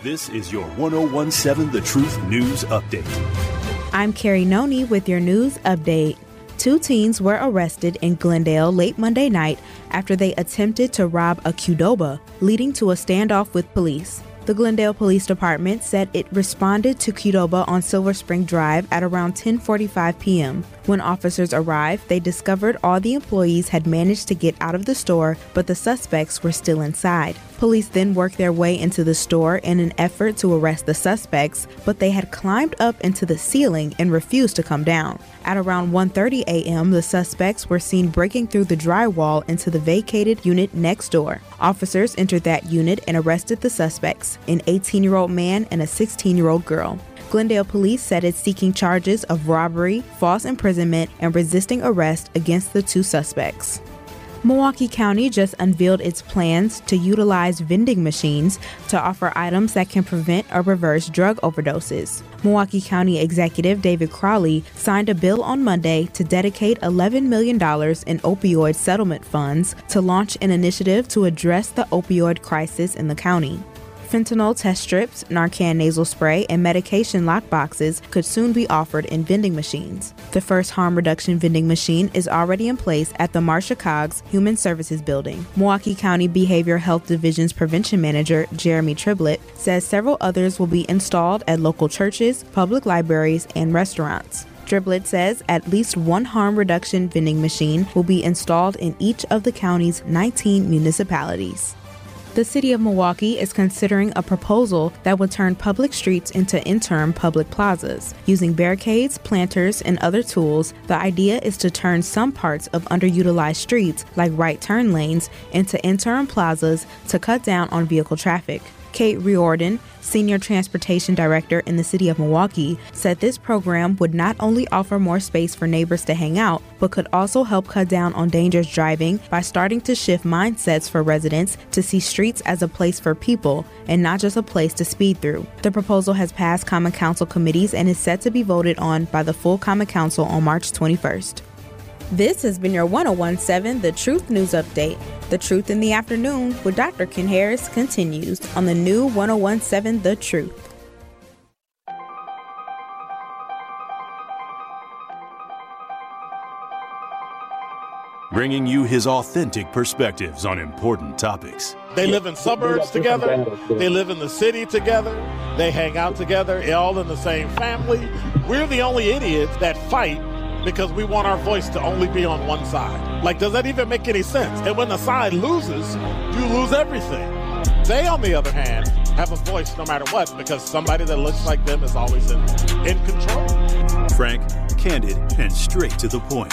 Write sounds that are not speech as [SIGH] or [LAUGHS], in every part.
This is your 1017 The Truth News Update. I'm Carrie Noni with your news update. Two teens were arrested in Glendale late Monday night after they attempted to rob a Qdoba, leading to a standoff with police. The Glendale Police Department said it responded to Qdoba on Silver Spring Drive at around 10:45 p.m. When officers arrived, they discovered all the employees had managed to get out of the store, but the suspects were still inside. Police then worked their way into the store in an effort to arrest the suspects, but they had climbed up into the ceiling and refused to come down. At around 1:30 a.m., the suspects were seen breaking through the drywall into the vacated unit next door. Officers entered that unit and arrested the suspects, an 18-year-old man and a 16-year-old girl. Glendale police said it's seeking charges of robbery, false imprisonment, and resisting arrest against the two suspects. Milwaukee County just unveiled its plans to utilize vending machines to offer items that can prevent or reverse drug overdoses. Milwaukee County Executive David Crowley signed a bill on Monday to dedicate $11 million in opioid settlement funds to launch an initiative to address the opioid crisis in the county. Fentanyl test strips, Narcan nasal spray, and medication lockboxes could soon be offered in vending machines. The first harm reduction vending machine is already in place at the Marcia Coggs Human Services Building. Milwaukee County Behavioral Health Division's prevention manager, Jeremy Triblett, says several others will be installed at local churches, public libraries, and restaurants. Triblett says at least one harm reduction vending machine will be installed in each of the county's 19 municipalities the city of Milwaukee is considering a proposal that would turn public streets into interim public plazas. Using barricades, planters, and other tools, the idea is to turn some parts of underutilized streets, like right turn lanes, into interim plazas to cut down on vehicle traffic. Kate Riordan, Senior Transportation Director in the city of Milwaukee, said this program would not only offer more space for neighbors to hang out, but could also help cut down on dangerous driving by starting to shift mindsets for residents to see streets as a place for people and not just a place to speed through. The proposal has passed Common Council committees and is set to be voted on by the full Common Council on March 21st. This has been your 1017 The Truth News Update. The Truth in the Afternoon with Dr. Ken Harris continues on the new 1017 The Truth. Bringing you his authentic perspectives on important topics. They live in suburbs together, they live in the city together, they hang out together, all in the same family. We're the only idiots that fight because we want our voice to only be on one side. Like, does that even make any sense? And when the side loses, you lose everything. They, on the other hand, have a voice no matter what because somebody that looks like them is always in, in control. Frank, candid, and straight to the point.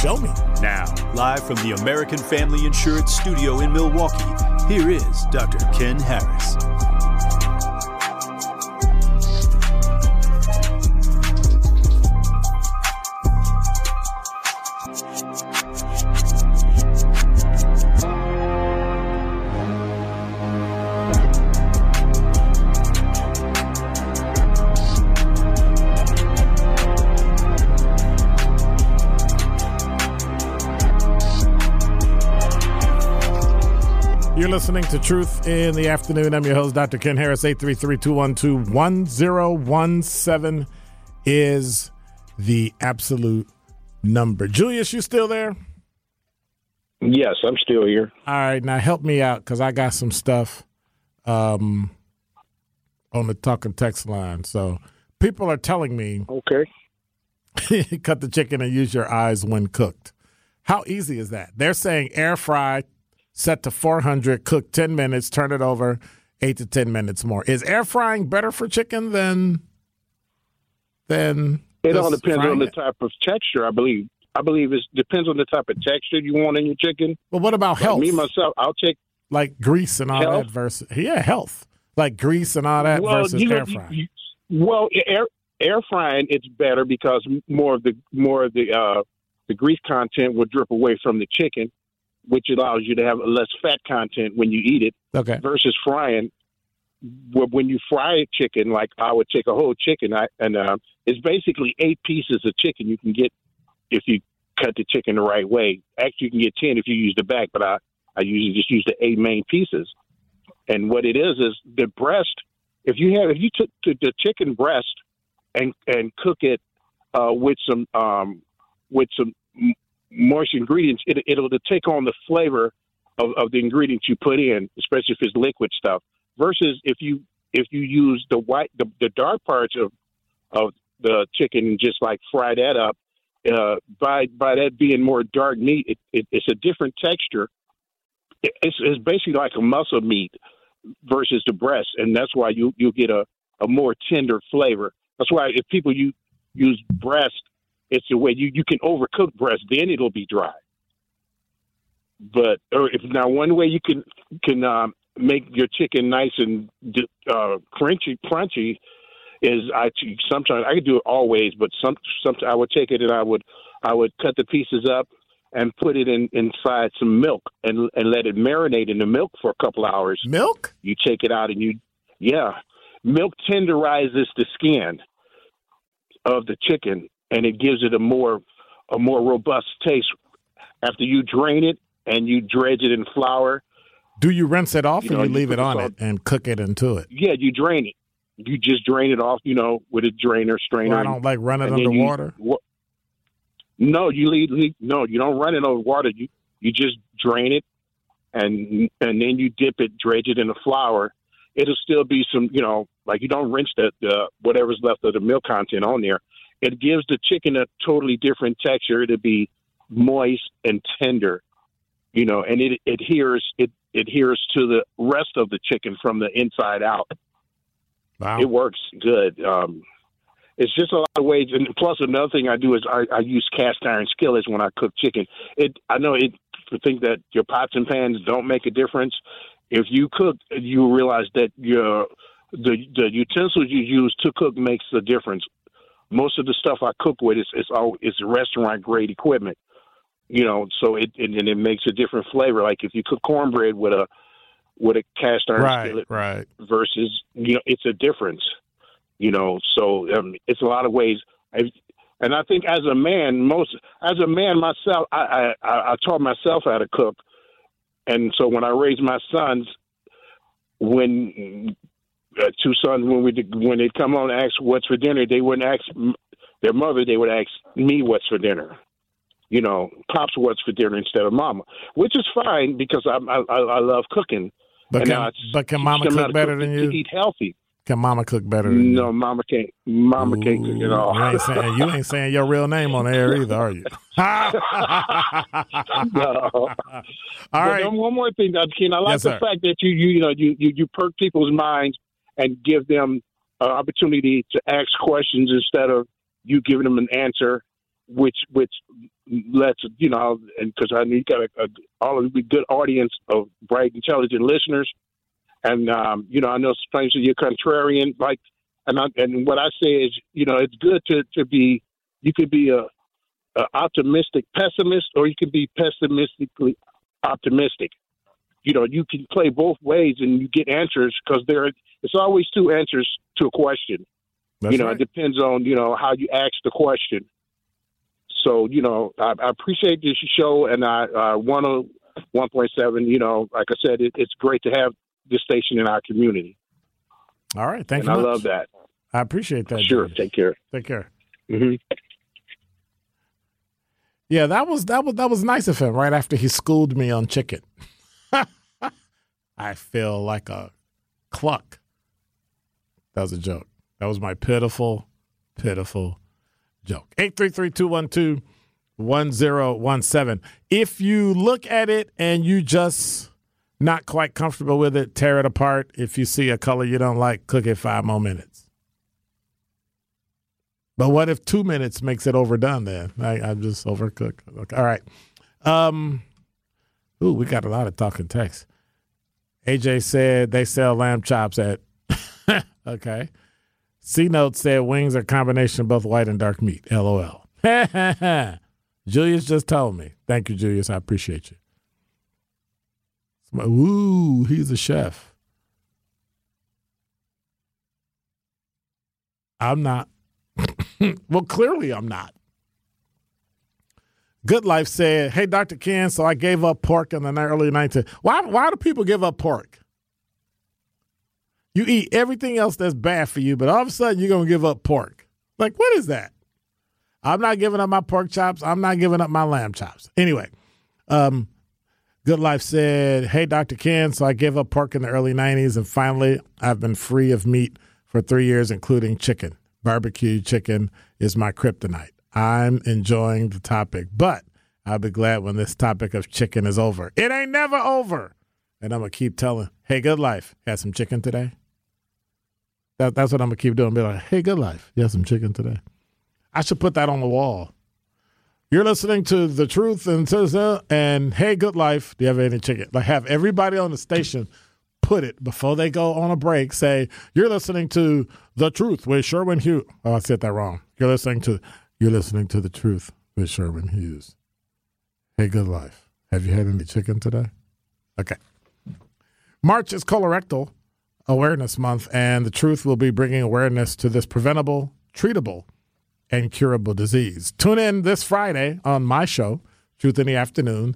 show me. Now, live from the American Family Insurance Studio in Milwaukee, here is Dr. Ken Harris. Listening to Truth in the Afternoon. I'm your host, Dr. Ken Harris. 833-212-1017 is the absolute number. Julius, you still there? Yes, I'm still here. All right, now help me out because I got some stuff um, on the talking text line. So people are telling me Okay. [LAUGHS] cut the chicken and use your eyes when cooked. How easy is that? They're saying air fry, set to 400, cook 10 minutes, turn it over, eight to 10 minutes more. Is air frying better for chicken than than? It all depends on the it? type of texture. I believe. I believe it depends on the type of texture you want in your chicken. But what about Like health? me myself, I'll take. like grease and all Health? that versus yeah, health. Like grease and all that versus you know, air you- frying. you- well, air air frying it's better because more of the more of the uh, the grease content will drip away from the chicken, which allows you to have less fat content when you eat it. Okay. Versus frying, when you fry chicken, like I would take a whole chicken, I, and uh, it's basically eight pieces of chicken you can get if you cut the chicken the right way. Actually, you can get ten if you use the back, but I I usually just use the eight main pieces. And what it is is the breast. If you have if you took the, chicken breast and and cook it uh, with some um, with some moist ingredients, it, it'll take on the flavor of, of the ingredients you put in, especially if it's liquid stuff. Versus if you if you use the white the, the dark parts of of the chicken and just like fry that up, uh, by by that being more dark meat, it, it, it's a different texture. It, it's, it's basically like a muscle meat versus the breast, and that's why you you get a, a more tender flavor. That's why if people you use breast, it's the way you you can overcook breast, then it'll be dry. But or if now one way you can can um, make your chicken nice and uh, crunchy crunchy is I sometimes I could do it always, but some sometimes I would take it and I would I would cut the pieces up and put it in inside some milk and and let it marinate in the milk for a couple hours. Milk? You take it out and you yeah, milk tenderizes the skin of the chicken and it gives it a more a more robust taste after you drain it and you dredge it in flour. Do you rinse it off You or know, you you leave put it on it and cook it into it? Yeah, you drain it. You just drain it off, you know, with a drainer, strainer. Well, I don't like run it then you- no, you leave, leave. No, you don't run it over water. You you just drain it, and and then you dip it, dredge it in the flour. It'll still be some, you know, like you don't rinse the, the whatever's left of the milk content on there. It gives the chicken a totally different texture. It'll be moist and tender, you know, and it adheres it adheres to the rest of the chicken from the inside out Wow. it works good. Um, it's just a lot of ways, and plus another thing I do is I, I use cast iron skillets when I cook chicken. It I know it to think that your pots and pans don't make a difference. If you cook, you realize that your the the utensils you use to cook makes a difference. Most of the stuff I cook with is is all is restaurant grade equipment. You know, so it and, and it makes a different flavor. Like if you cook cornbread with a with a cast iron right, skillet, right. versus you know it's a difference you know so um, it's a lot of ways I, and i think as a man most as a man myself I, I i taught myself how to cook and so when i raised my sons when uh, two sons when we when they come on and ask what's for dinner they wouldn't ask m- their mother they would ask me what's for dinner you know pops what's for dinner instead of mama which is fine because i i, I love cooking But and can, but can mama cook better cook than you? Eat healthy. Can mama cook better than you? No, you? mama can't. Mama can't cook at all. You ain't, saying, you ain't saying your real name on air either, are you? [LAUGHS] [LAUGHS] No. All right. one more thing. King. I like Yes, the sir. fact that you, you, you know, you, you, you perk people's minds and give them an opportunity to ask questions instead of you giving them an answer, which which lets you know, and because I know you got a, a all of the good audience of bright, intelligent listeners, and um, you know, I know sometimes you're contrarian, like, and I, and what I say is, you know, it's good to to be, you could be a, a optimistic pessimist, or you can be pessimistically optimistic. You know, you can play both ways, and you get answers because there. It's always two answers to a question. That's you know, right. it depends on you know how you ask the question. So you know, I, I appreciate this show, and I uh, one one point seven. You know, like I said, it, it's great to have this station in our community, All right. Thank and you. I much. love that. I appreciate that. Sure, take care. Take care. hmm Yeah, that was that was that was nice of him. Right after he schooled me on chicken, [LAUGHS] I feel like a cluck. That was a joke. That was my pitiful, pitiful joke. Eight three three two one two 1017. If you look at it and you just not quite comfortable with it, tear it apart. If you see a color you don't like, cook it five more minutes. But what if two minutes makes it overdone then? I, am just overcooked. Okay. All right. Um, ooh, we got a lot of talking text. AJ said they sell lamb chops at. [LAUGHS] okay. C Note said wings are a combination of both white and dark meat. LOL. [LAUGHS] Julius just told me. Thank you, Julius. I appreciate you. Ooh, he's a chef. I'm not. [LAUGHS] well, clearly I'm not. Good Life said, "Hey, Dr. Ken, so I gave up pork in the early 19. Why? Why do people give up pork? You eat everything else that's bad for you, but all of a sudden you're gonna give up pork. Like, what is that? I'm not giving up my pork chops. I'm not giving up my lamb chops. Anyway, um, Good Life said, Hey, Dr. Ken, so I gave up pork in the early 90s, and finally I've been free of meat for three years, including chicken. Barbecue chicken is my kryptonite. I'm enjoying the topic, but I'll be glad when this topic of chicken is over. It ain't never over. And I'm going to keep telling, Hey, Good Life, had some chicken today? That, that's what I'm going to keep doing. Be like, Hey, Good Life, you had some chicken today? I should put that on the wall. You're listening to the truth and and hey, good life. Do you have any chicken? Like have everybody on the station put it before they go on a break. Say you're listening to the truth with Sherwin Hughes. Oh, I said that wrong. You're listening to you're listening to the truth with Sherman Hughes. Hey, good life. Have you had any chicken today? Okay. March is colorectal awareness month, and the truth will be bringing awareness to this preventable, treatable and curable disease. Tune in this Friday on my show, Truth in the Afternoon.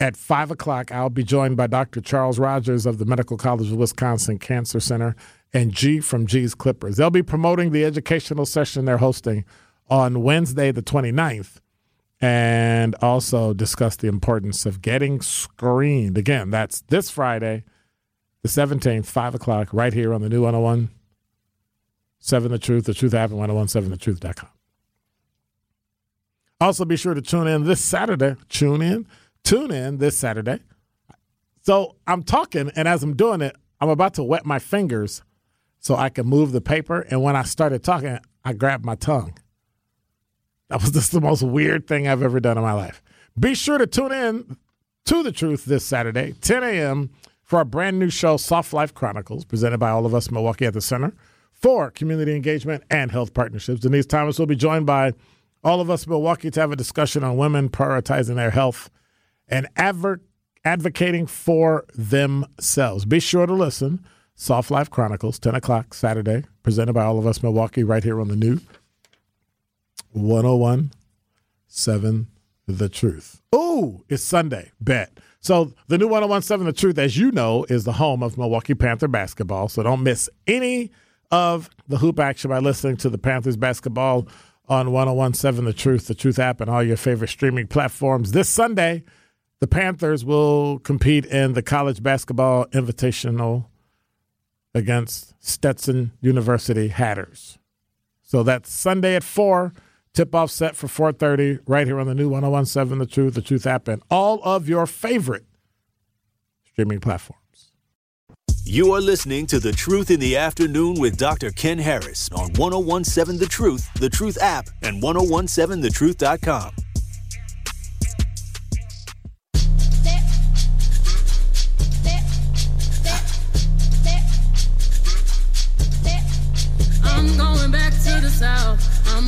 At 5 o'clock, I'll be joined by Dr. Charles Rogers of the Medical College of Wisconsin Cancer Center and G from G's Clippers. They'll be promoting the educational session they're hosting on Wednesday, the 29th, and also discuss the importance of getting screened. Again, that's this Friday, the 17th, 5 o'clock, right here on the new 101 7 The Truth, The Truth App, and 1017thetruth.com. Also, be sure to tune in this Saturday. Tune in, tune in this Saturday. So I'm talking, and as I'm doing it, I'm about to wet my fingers so I can move the paper. And when I started talking, I grabbed my tongue. That was just the most weird thing I've ever done in my life. Be sure to tune in to the truth this Saturday, 10 a.m., for our brand new show, Soft Life Chronicles, presented by all of us Milwaukee at the Center for Community Engagement and Health Partnerships. Denise Thomas will be joined by all of us Milwaukee to have a discussion on women prioritizing their health and adver- advocating for themselves. Be sure to listen. Soft Life Chronicles, 10 o'clock Saturday, presented by all of us Milwaukee, right here on the new 101 7 The Truth. Oh, it's Sunday. Bet. So the new 1017 The Truth, as you know, is the home of Milwaukee Panther basketball. So don't miss any of the hoop action by listening to the Panthers basketball on 1017 The Truth, The Truth app, and all your favorite streaming platforms. This Sunday, the Panthers will compete in the College Basketball Invitational against Stetson University Hatters. So that's Sunday at 4. Tip off set for 4:30 right here on the new 1017 The Truth, The Truth app, and all of your favorite streaming platforms. You are listening to The Truth in the Afternoon with Dr. Ken Harris on 1017 The Truth, The Truth app, and 1017thetruth.com.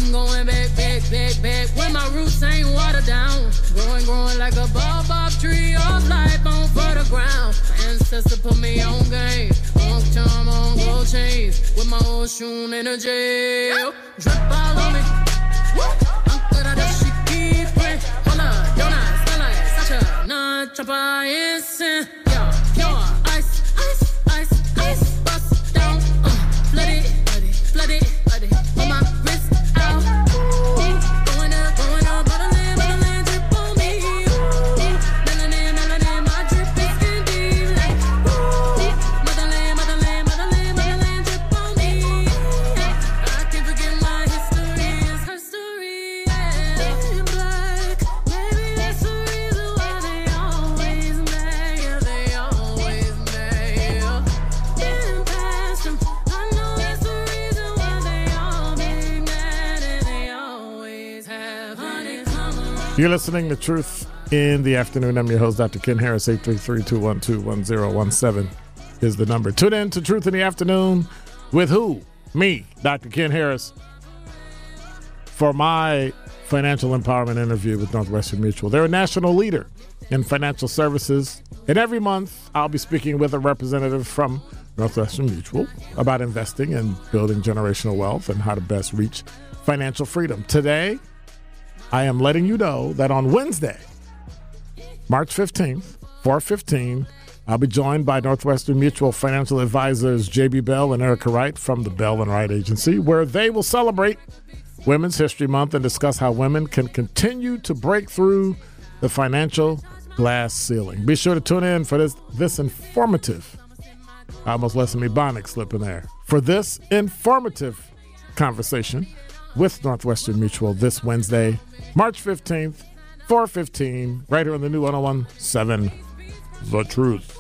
I'm going back, back, back, back. Where my roots ain't watered down. Growing, growing like a bob tree of life on fertile ground. Ancestor put me on game. On time on gold chains. With my old shoe in a jail. Drip all on me. Uncle da she keep it. Hola, Jonas, Stella, Sacha, Nah, Chopper, Instant. Listening to Truth in the Afternoon. I'm your host, Dr. Ken Harris. 833-212-1017 is the number. Tune in to Truth in the Afternoon with who? Me, Dr. Ken Harris, for my financial empowerment interview with Northwestern Mutual. They're a national leader in financial services. And every month, I'll be speaking with a representative from Northwestern Mutual about investing and building generational wealth and how to best reach financial freedom. Today, I am letting you know that on Wednesday, March 15th, 415, I'll be joined by Northwestern Mutual financial advisors JB Bell and Erica Wright from the Bell and Wright Agency, where they will celebrate Women's History Month and discuss how women can continue to break through the financial glass ceiling. Be sure to tune in for this this informative. I almost let some Ebonics slip in there. For this informative conversation with Northwestern Mutual this Wednesday, March 15th, 415, right here on the new 1017 The Truth.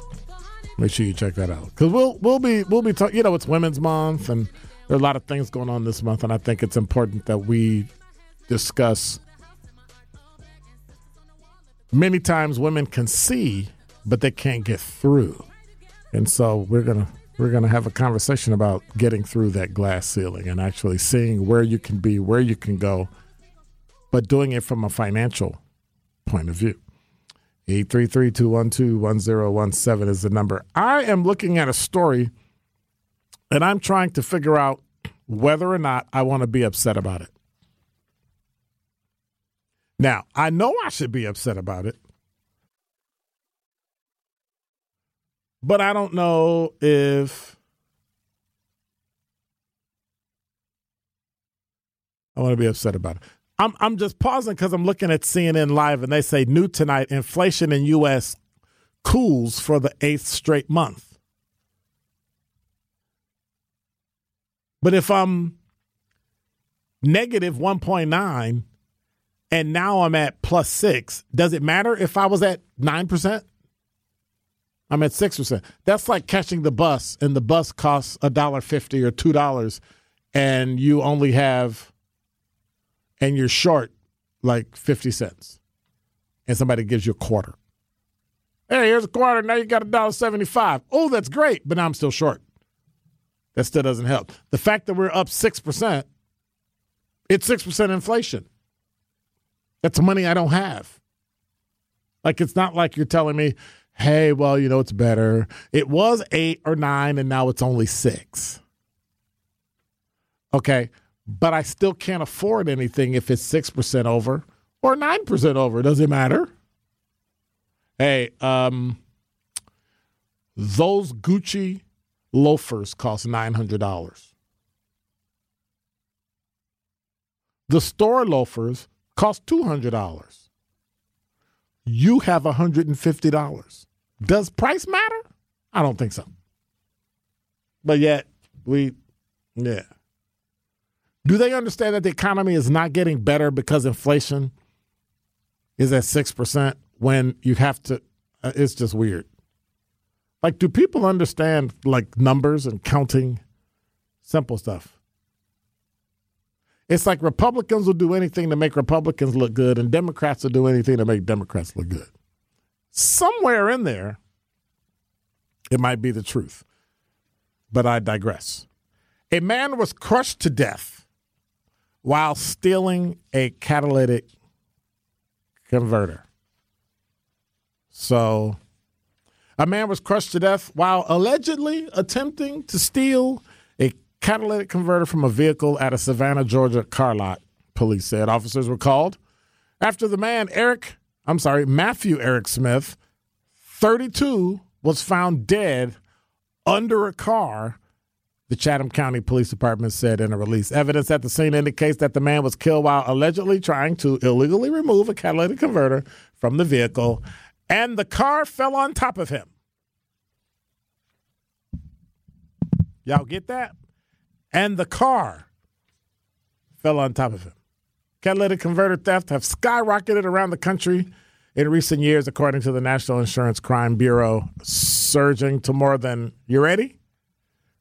Make sure you check that out. Because we'll we'll be we'll be talking, you know, it's Women's Month and there are a lot of things going on this month, and I think it's important that we discuss many times women can see, but they can't get through. And so we're gonna we're gonna have a conversation about getting through that glass ceiling and actually seeing where you can be, where you can go, but doing it from a financial point of view. 833-212-1017 is the number. I am looking at a story and I'm trying to figure out whether or not I want to be upset about it. Now, I know I should be upset about it, but I don't know if I want to be upset about it. I'm I'm just pausing because I'm looking at CNN live and they say new tonight inflation in U.S. cools for the eighth straight month. But if I'm negative 1.9 and now I'm at plus six, does it matter if I was at 9%? I'm at 6%. That's like catching the bus and the bus costs $1.50 or $2 and you only have, and you're short like 50 cents and somebody gives you a quarter. Hey, here's a quarter. Now you got a dollar seventy-five. Oh, that's great, but now I'm still short. That still doesn't help. The fact that we're up 6%, it's 6% inflation. That's money I don't have. Like, it's not like you're telling me, hey, well, you know, it's better. It was eight or nine, and now it's only six. Okay. But I still can't afford anything if it's 6% over or 9% over. Does it matter? Hey, um, those Gucci loafers cost $900. The store loafers cost $200. You have $150. Does price matter? I don't think so. But yet, we, yeah. Do they understand that the economy is not getting better because inflation is at 6% when you have to? Uh, it's just weird. Like, do people understand like numbers and counting? Simple stuff. It's like Republicans will do anything to make Republicans look good, and Democrats will do anything to make Democrats look good. Somewhere in there, it might be the truth. But I digress. A man was crushed to death while stealing a catalytic converter. So a man was crushed to death while allegedly attempting to steal a catalytic converter from a vehicle at a Savannah, Georgia car lot, police said. Officers were called after the man, Eric, I'm sorry, Matthew Eric Smith, 32, was found dead under a car, the Chatham County Police Department said in a release. Evidence at the scene indicates that the man was killed while allegedly trying to illegally remove a catalytic converter from the vehicle and the car fell on top of him. Y'all get that? And the car fell on top of him. Catalytic converter theft have skyrocketed around the country in recent years, according to the National Insurance Crime Bureau, surging to more than, you ready?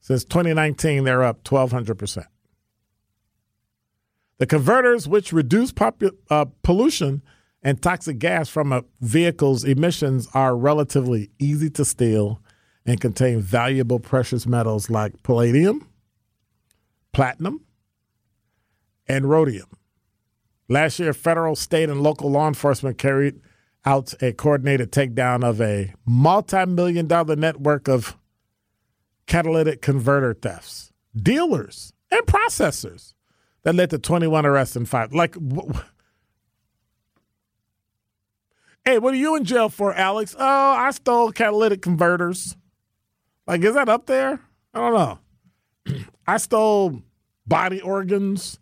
Since 2019, they're up 1,200%. The converters, which reduce popu- uh, pollution and toxic gas from a vehicle's emissions are relatively easy to steal and contain valuable precious metals like palladium, platinum, and rhodium. Last year, federal, state, and local law enforcement carried out a coordinated takedown of a multi million dollar network of catalytic converter thefts, dealers, and processors that led to 21 arrests and five. Like, hey, what are you in jail for, Alex? Oh, I stole catalytic converters. Like, is that up there? I don't know. [CLEARS THROAT] I stole body organs.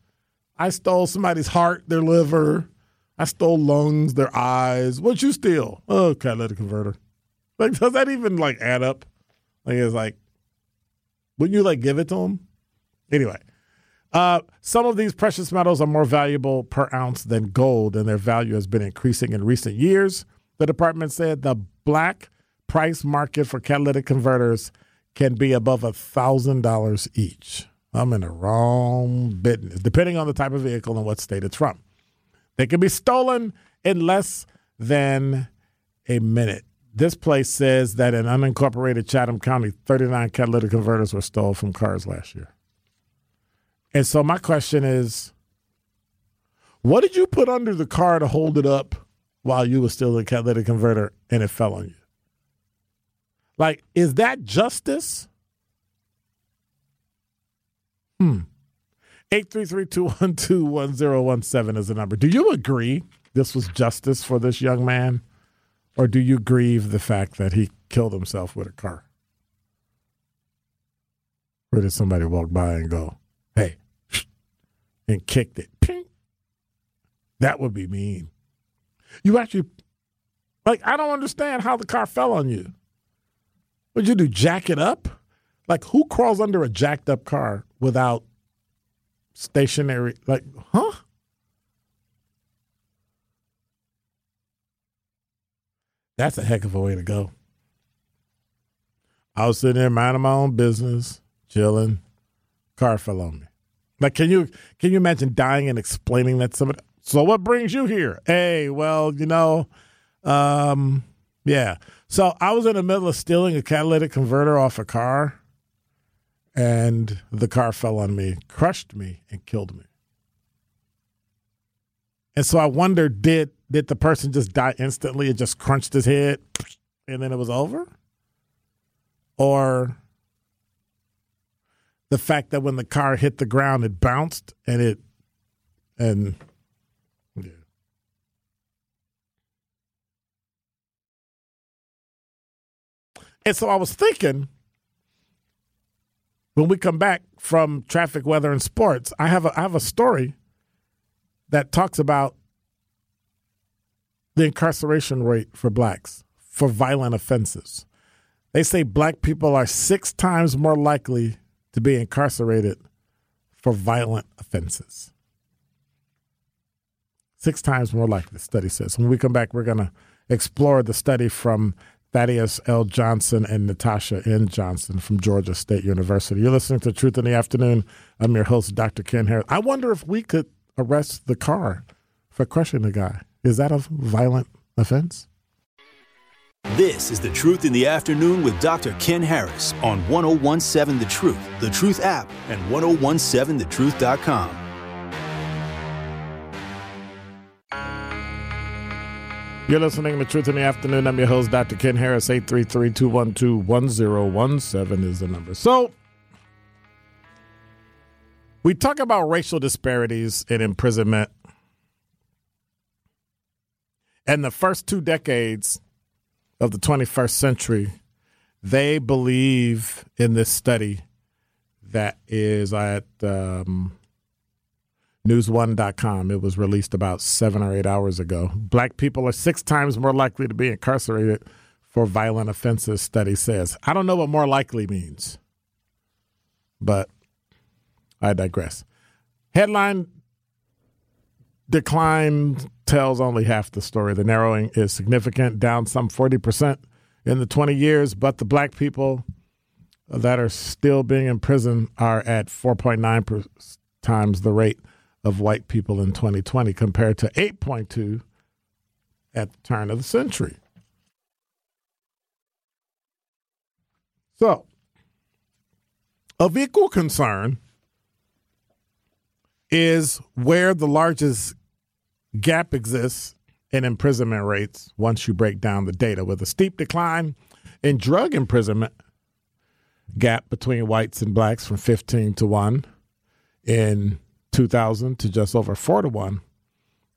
I stole somebody's heart, their liver. I stole lungs, their eyes. What'd you steal? Oh, catalytic converter. Like, [LAUGHS] does that even like add up? Like, it's like, wouldn't you like give it to them? Anyway, uh, some of these precious metals are more valuable per ounce than gold, and their value has been increasing in recent years. The department said the black price market for catalytic converters can be above a thousand dollars each. I'm in the wrong business, depending on the type of vehicle and what state it's from. They can be stolen in less than a minute. This place says that in unincorporated Chatham County, 39 catalytic converters were stolen from cars last year. And so my question is, what did you put under the car to hold it up while you were still in catalytic converter and it fell on you? Like, is that justice? Hmm. 833-212-1017 is the number. Do you agree this was justice for this young man? Or do you grieve the fact that he killed himself with a car? Or did somebody walk by and go, hey, and kicked it? That would be mean. You actually, like, I don't understand how the car fell on you. What'd you do, jack it up? Like, who crawls under a jacked up car without stationary? Like, huh? That's a heck of a way to go. I was sitting there minding my own business, chilling. Car fell on me. Like, can you can you imagine dying and explaining that somebody? So, what brings you here? Hey, well, you know, um, yeah. So I was in the middle of stealing a catalytic converter off a car, and the car fell on me, crushed me, and killed me. And so I wonder, did did the person just die instantly? It just crunched his head, and then it was over, or the fact that when the car hit the ground, it bounced and it and yeah. And so I was thinking when we come back from traffic, weather, and sports, I have a I have a story that talks about the incarceration rate for blacks for violent offenses. They say black people are six times more likely to be incarcerated for violent offenses. Six times more likely, the study says. When we come back, we're going to explore the study from Thaddeus L. Johnson and Natasha N. Johnson from Georgia State University. You're listening to Truth in the Afternoon. I'm your host, Dr. Ken Harris. I wonder if we could arrest the car for crushing the guy. Is that a violent offense? This is The Truth in the Afternoon with Dr. Ken Harris on 1017 The Truth, The Truth app, and 1017thetruth.com. You're listening to Truth in the Afternoon. I'm your host, Dr. Ken Harris. 833 212 1017 is the number. So, we talk about racial disparities in imprisonment. And the first two decades of the 21st century, they believe in this study that is at um, newsone.com. It was released about seven or eight hours ago. Black people are six times more likely to be incarcerated for violent offenses, study says. I don't know what more likely means, but I digress. Headline decline tells only half the story. The narrowing is significant, down some 40% in the 20 years, but the black people that are still being in prison are at 4.9 times the rate of white people in 2020 compared to 8.2 at the turn of the century. So, of equal concern is where the largest gap exists in imprisonment rates once you break down the data, with a steep decline in drug imprisonment gap between whites and blacks from 15 to 1 in 2000 to just over 4 to 1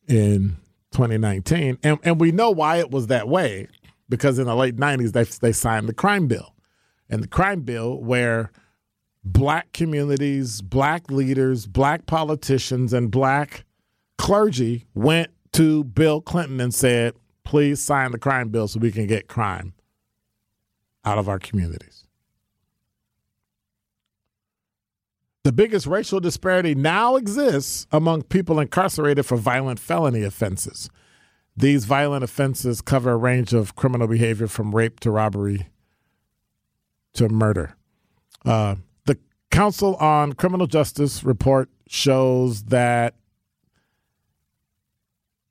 in 2019. And, and we know why it was that way because in the late 90s, they, they signed the crime bill. And the crime bill, where black communities, black leaders, black politicians, and black clergy went to Bill Clinton and said, please sign the crime bill so we can get crime out of our communities. The biggest racial disparity now exists among people incarcerated for violent felony offenses. These violent offenses cover a range of criminal behavior from rape to robbery to murder. Uh, the Council on Criminal Justice report shows that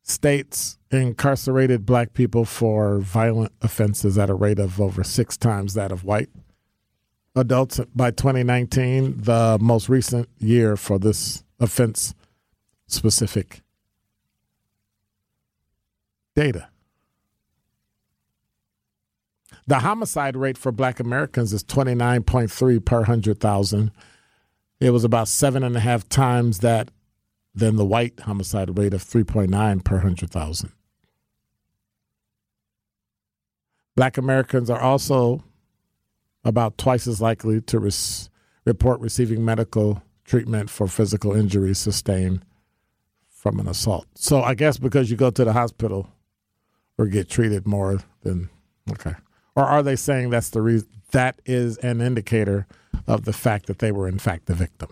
states incarcerated black people for violent offenses at a rate of over six times that of white adults by 2019, the most recent year for this offense specific data. The homicide rate for black Americans is 29.3 per 100,000. It was about seven and a half times that than the white homicide rate of 3.9 per 100,000. Black Americans are also about twice as likely to res- report receiving medical treatment for physical injuries sustained from an assault. So I guess because you go to the hospital or get treated more than okay. Or are they saying that's the reason that is an indicator of the fact that they were in fact the victim?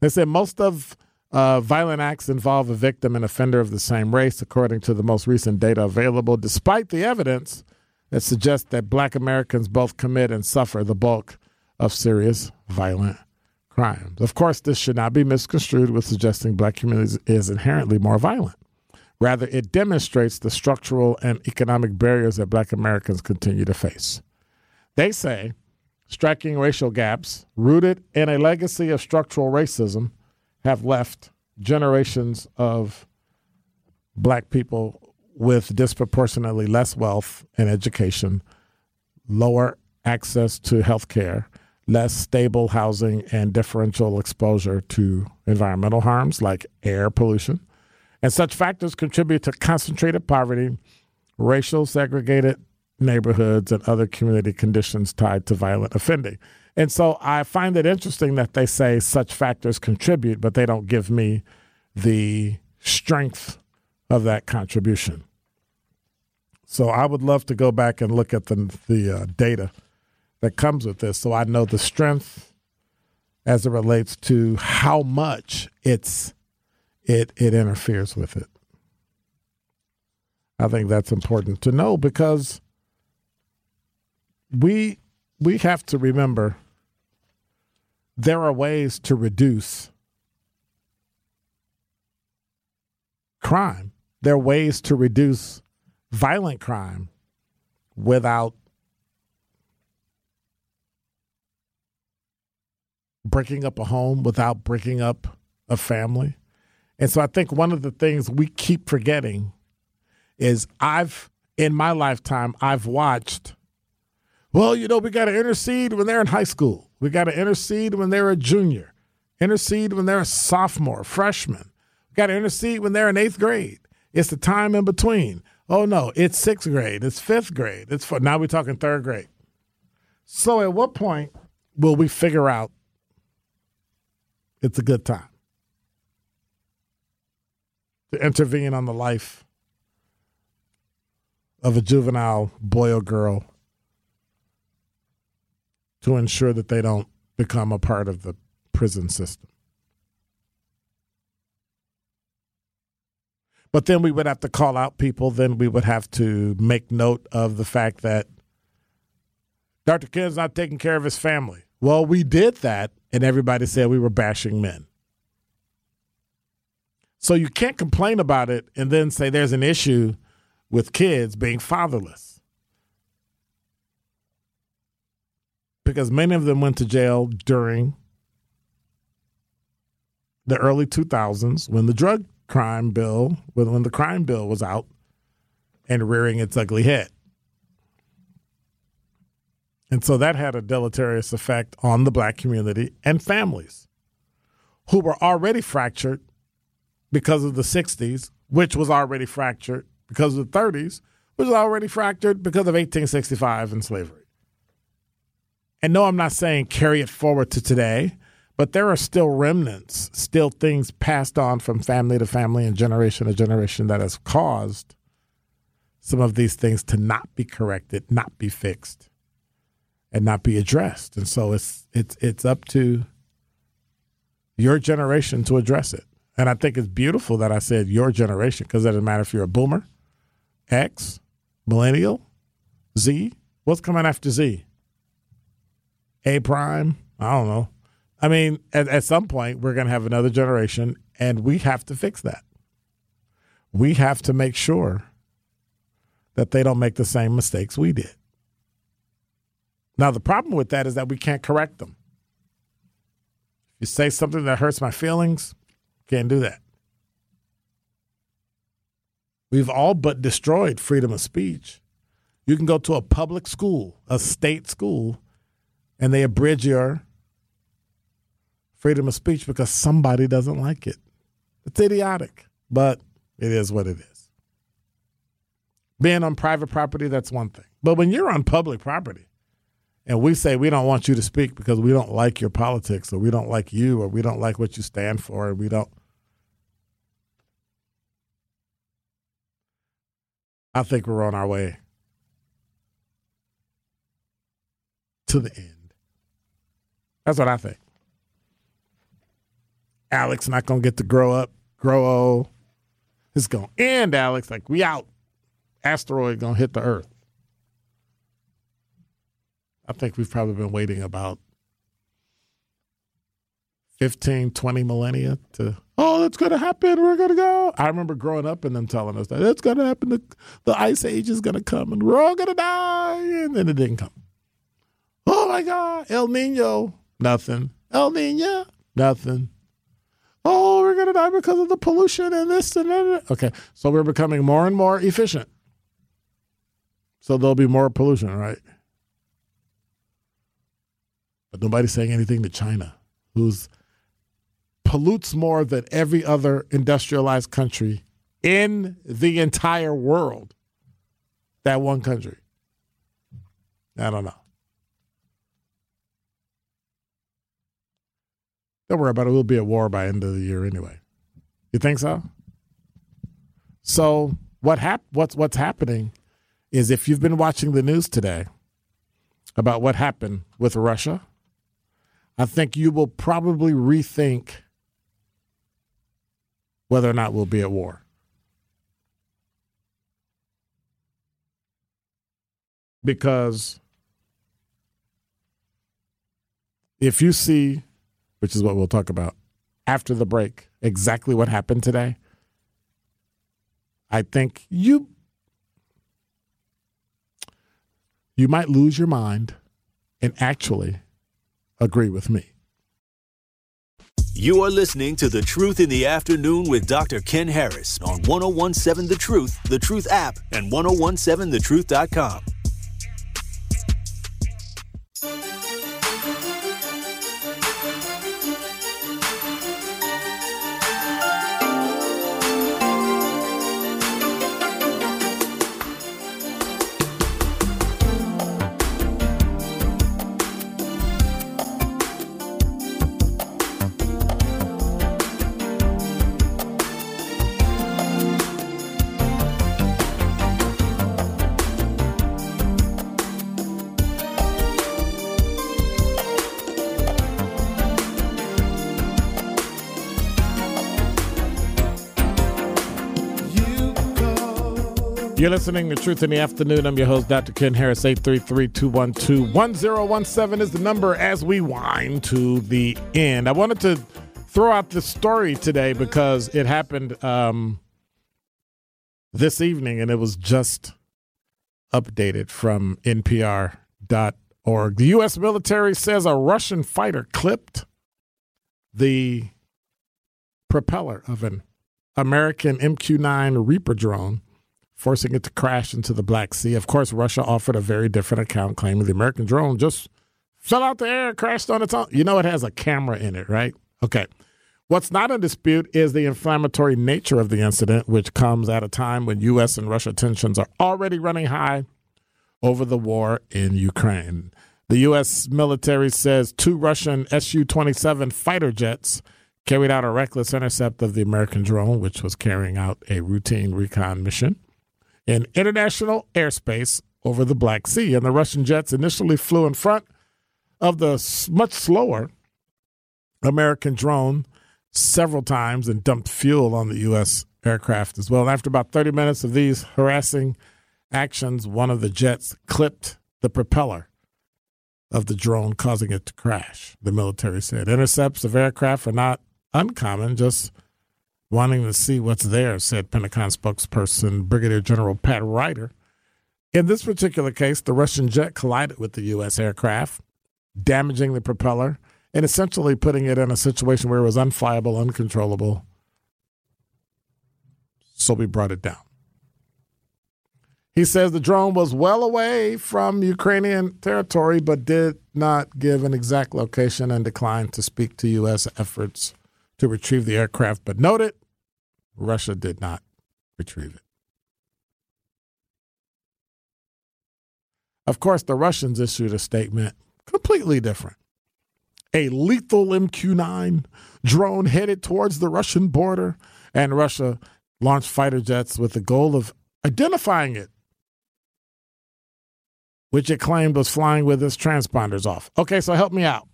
They said most of uh, violent acts involve a victim and offender of the same race, according to the most recent data available, despite the evidence that suggests that black Americans both commit and suffer the bulk of serious violent crimes. Of course, this should not be misconstrued with suggesting black communities is inherently more violent. Rather, it demonstrates the structural and economic barriers that black Americans continue to face. They say striking racial gaps rooted in a legacy of structural racism have left generations of black people with disproportionately less wealth and education, lower access to health care, less stable housing, and differential exposure to environmental harms like air pollution. And such factors contribute to concentrated poverty, racial segregated neighborhoods and other community conditions tied to violent offending. And so I find it interesting that they say such factors contribute, but they don't give me the strength of that contribution. So I would love to go back and look at the the uh, data that comes with this, so I know the strength as it relates to how much it's it it interferes with it. I think that's important to know because we we have to remember there are ways to reduce crime. There are ways to reduce violent crime without breaking up a home, without breaking up a family. And so I think one of the things we keep forgetting is I've, in my lifetime, I've watched well, you know, we got to intercede when they're in high school. We got to intercede when they're a junior, intercede when they're a sophomore, freshman. We got to intercede when they're in eighth grade. It's the time in between. Oh no, it's sixth grade, it's fifth grade, it's for now we're talking third grade. So at what point will we figure out it's a good time to intervene on the life of a juvenile boy or girl to ensure that they don't become a part of the prison system. But then we would have to call out people. Then we would have to make note of the fact that Dr. Ken's not taking care of his family. Well, we did that, and everybody said we were bashing men. So you can't complain about it and then say there's an issue with kids being fatherless. Because many of them went to jail during the early 2000s when the drug crime bill, when the crime bill was out and rearing its ugly head. And so that had a deleterious effect on the black community and families who were already fractured because of the 60s, which was already fractured because of the 30s, which was already fractured because of 1865 and slavery. And no, I'm not saying carry it forward to today, but there are still remnants, still things passed on from family to family and generation to generation that has caused some of these things to not be corrected, not be fixed, and not be addressed. And so it's it's it's up to your generation to address it. And I think it's beautiful that I said your generation because it doesn't matter if you're a boomer, X, millennial, Z. What's coming after Z? A prime? I don't know. I mean, at, at some point, we're going to have another generation, and we have to fix that. We have to make sure that they don't make the same mistakes we did. Now, the problem with that is that we can't correct them. If you say something that hurts my feelings, can't do that. We've all but destroyed freedom of speech. You can go to a public school, a state school, and they abridge your freedom of speech because somebody doesn't like it. It's idiotic, but it is what it is. Being on private property, that's one thing. But when you're on public property and we say we don't want you to speak because we don't like your politics or we don't like you or we don't like what you stand for and we don't I think we're on our way to the end. That's what I think. Alex not gonna get to grow up, grow old. It's gonna end, Alex. Like we out. Asteroid gonna hit the Earth. I think we've probably been waiting about 15, 20 millennia to oh, that's going to happen. We're going to go. I remember growing up and them telling us that it's going to happen. The, the ice age is going to come and we're all going to die. And then it didn't come. Oh my God. El Nino, nothing. El Nino, nothing. Oh, we're going to die because of the pollution and this and that. Okay. So we're becoming more and more efficient. So there'll be more pollution, right? But nobody's saying anything to China, who's pollutes more than every other industrialized country in the entire world. That one country. I don't know. Don't worry about it. We'll be at war by end of the year anyway. You think so? So what hap- what's what's happening is if you've been watching the news today about what happened with Russia, I think you will probably rethink whether or not we'll be at war. Because if you see, which is what we'll talk about after the break, exactly what happened today, I think you you might lose your mind and actually agree with me. You are listening to The Truth in the Afternoon with Dr. Ken Harris on 1017 The Truth, The Truth app, and 1017thetruth.com. You're listening to Truth in the Afternoon. I'm your host, Dr. Ken Harris. 833-212-1017 is the number as we wind to the end. I wanted to throw out this story today because it happened um, this evening and it was just updated from NPR.org. The U.S. military says a Russian fighter clipped the propeller of an American MQ 9 Reaper drone, forcing it to crash into the Black Sea. Of course, Russia offered a very different account, claiming the American drone just fell out the air, crashed on its own. You know, it has a camera in it, right? Okay. What's not in dispute is the inflammatory nature of the incident, which comes at a time when U.S. and Russia tensions are already running high over the war in Ukraine. The U.S. military says two Russian Su 27 fighter jets carried out a reckless intercept of the American drone, which was carrying out a routine recon mission in international airspace over the Black Sea. And the Russian jets initially flew in front of the much slower American drone several times and dumped fuel on the U.S. aircraft as well. And after about 30 minutes of these harassing actions, one of the jets clipped the propeller of the drone, causing it to crash, the military said. Intercepts of aircraft are not uncommon, just wanting to see what's there, said Pentagon spokesperson Brigadier General Pat Ryder. In this particular case, the Russian jet collided with the U.S. aircraft, damaging the propeller and essentially putting it in a situation where it was unflyable, uncontrollable. So we brought it down. He says the drone was well away from Ukrainian territory, but did not give an exact location and declined to speak to U.S. efforts to retrieve the aircraft, but noted Russia did not retrieve it. Of course, the Russians issued a statement completely different. A lethal MQ 9 drone headed towards the Russian border, and Russia launched fighter jets with the goal of identifying it which it claimed was flying with its transponders off. Okay, so help me out.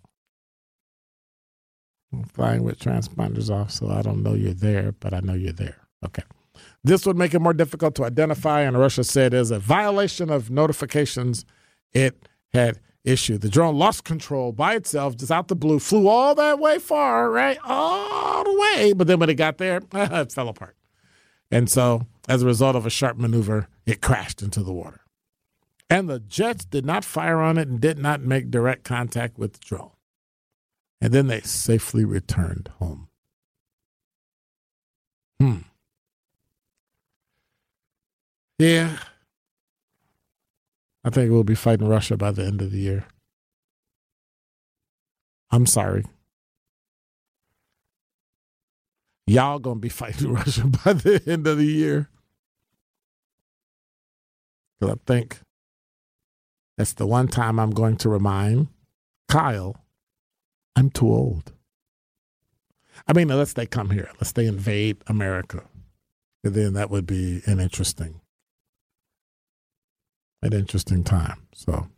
I'm flying with transponders off, so I don't know you're there, but I know you're there. Okay. This would make it more difficult to identify, and Russia said is a violation of notifications it had issued. The drone lost control by itself, just out the blue, flew all that way far, right? All the way. But then when it got there, [LAUGHS] it fell apart. And so, as a result of a sharp maneuver, it crashed into the water. And the jets did not fire on it and did not make direct contact with the drone. And then they safely returned home. Hmm. Yeah. I think we'll be fighting Russia by the end of the year. I'm sorry. Y'all gonna be [LAUGHS] fighting Russia by the end of the year. Because I think that's the one time I'm going to remind Kyle I'm too old. I mean, unless they come here, unless they invade America, and then that would be an interesting, an interesting time. So,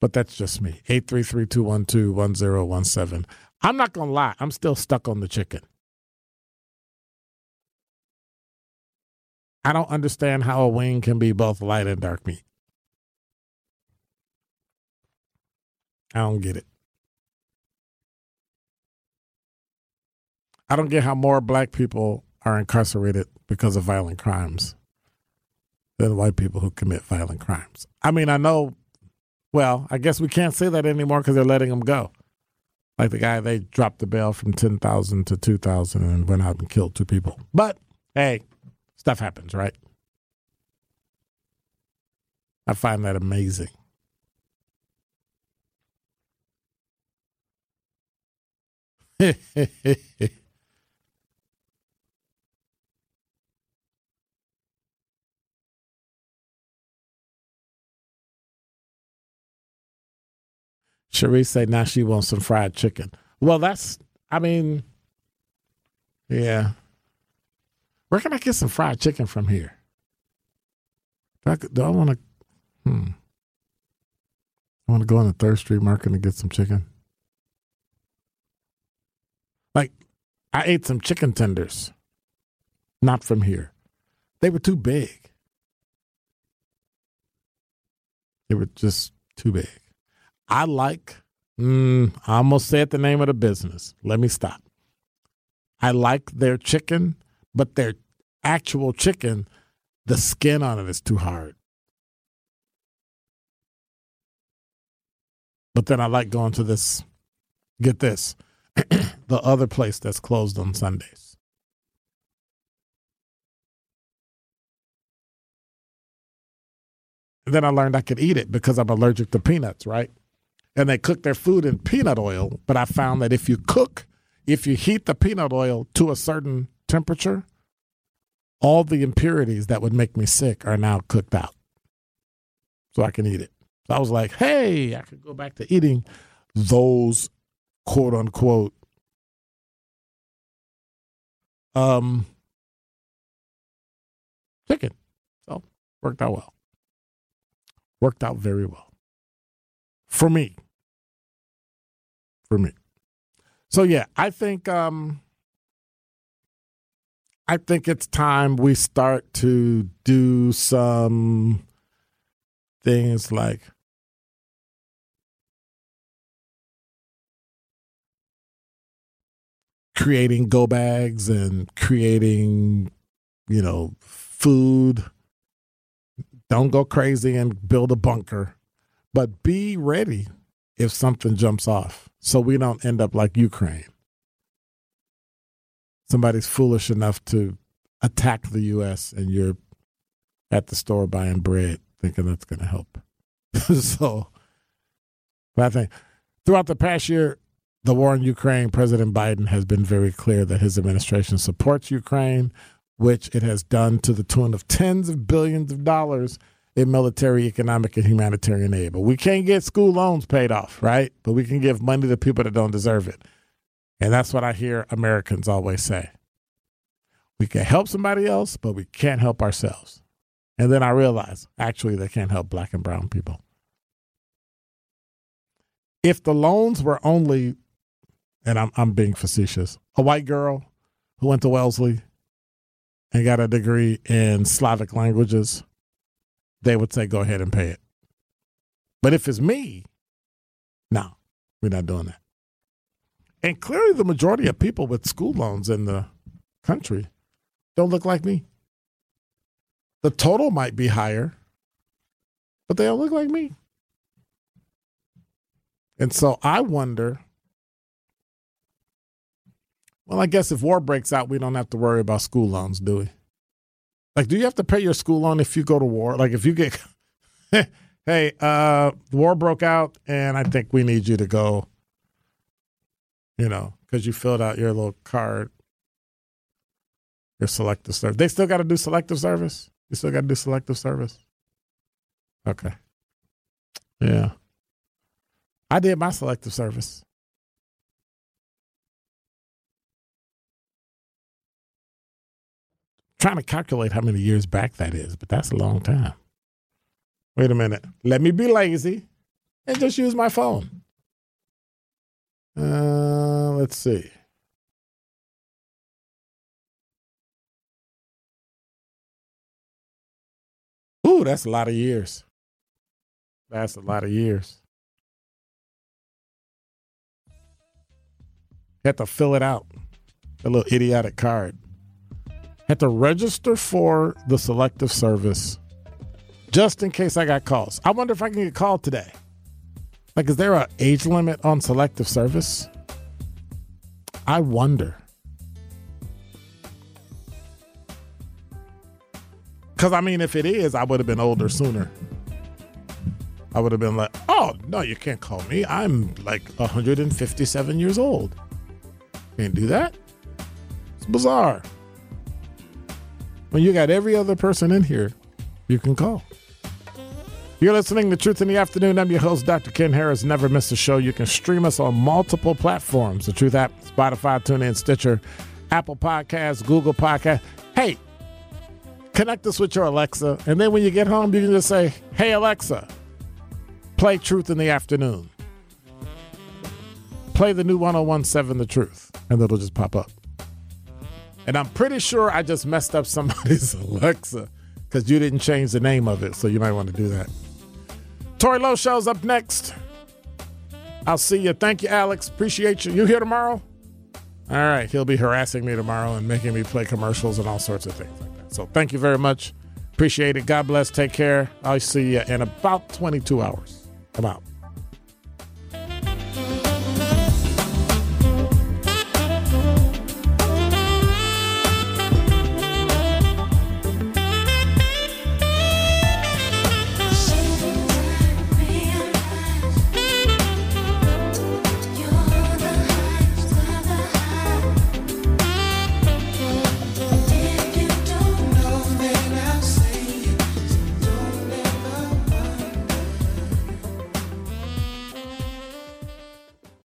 but that's just me. Eight three three two one two one zero one seven. I'm not gonna lie. I'm still stuck on the chicken. I don't understand how a wing can be both light and dark meat. I don't get it. I don't get how more black people are incarcerated because of violent crimes than white people who commit violent crimes. I mean, I know, well, I guess we can't say that anymore because they're letting them go. Like the guy, they dropped the bail from 10,000 to 2,000 and went out and killed two people. But hey, stuff happens, right? I find that amazing. [LAUGHS] Cherie said now she wants some fried chicken. Well, that's, I mean, yeah. Where can I get some fried chicken from here? Do I, do I want to, hmm. I want to go on the Third Street Market and get some chicken. Like, I ate some chicken tenders, not from here. They were too big. They were just too big. I like mm, I almost said the name of the business. Let me stop. I like their chicken, but their actual chicken, the skin on it is too hard. But then I like going to this, get this, [CLEARS THROAT] the other place that's closed on Sundays. And then I learned I could eat it because I'm allergic to peanuts, right? And they cook their food in peanut oil, but I found that if you cook, if you heat the peanut oil to a certain temperature, all the impurities that would make me sick are now cooked out. So I can eat it. So I was like, hey, I could go back to eating those quote unquote um chicken. So worked out well. Worked out very well. For me. For me. So yeah, I think um I think it's time we start to do some things like creating go bags and creating, you know, food. Don't go crazy and build a bunker, but be ready if something jumps off so we don't end up like Ukraine. Somebody's foolish enough to attack the U.S. and you're at the store buying bread thinking that's going to help. [LAUGHS] so, I think throughout the past year, the war in Ukraine, President Biden has been very clear that his administration supports Ukraine, which it has done to the tune of tens of billions of dollars in military, economic, and humanitarian aid. But we can't get school loans paid off, right? But we can give money to people that don't deserve it. And that's what I hear Americans always say. We can help somebody else, but we can't help ourselves. And then I realize actually they can't help black and brown people. If the loans were only, and I'm, I'm being facetious, a white girl who went to Wellesley and got a degree in Slavic languages, they would say, go ahead and pay it. But if it's me, no, we're not doing that. And clearly, the majority of people with school loans in the country don't look like me. The total might be higher, but they don't look like me. And so I wonder well, I guess if war breaks out, we don't have to worry about school loans, do we? Like, do you have to pay your school loan if you go to war? Like, if you get, [LAUGHS] hey, uh, the war broke out, and I think we need you to go, you know, because you filled out your little card, your selective service. They still got to do selective service? You still got to do selective service? Okay. Yeah. I did my selective service. Trying to calculate how many years back that is, but that's a long time. Wait a minute. Let me be lazy and just use my phone. Uh, let's see. Ooh, that's a lot of years. That's a lot of years. Had to fill it out. A little idiotic card. Had to register for the selective service just in case I got calls. I wonder if I can get called today. Like, is there an age limit on selective service? I wonder. Because, I mean, if it is, I would have been older sooner. I would have been like, oh, no, you can't call me. I'm like 157 years old. Can't do that. It's bizarre. When you got every other person in here, you can call. You're listening to Truth in the Afternoon. I'm your host, Dr. Ken Harris. Never miss a show. You can stream us on multiple platforms the Truth app, Spotify, TuneIn, Stitcher, Apple Podcasts, Google Podcasts. Hey, connect us with your Alexa. And then when you get home, you can just say, Hey, Alexa, play Truth in the Afternoon. Play the new 1017 The Truth, and it'll just pop up. And I'm pretty sure I just messed up somebody's [LAUGHS] Alexa because you didn't change the name of it. So you might want to do that. Tori Lowe shows up next. I'll see you. Thank you, Alex. Appreciate you. You here tomorrow? All right. He'll be harassing me tomorrow and making me play commercials and all sorts of things like that. So thank you very much. Appreciate it. God bless. Take care. I'll see you in about 22 hours. I'm out.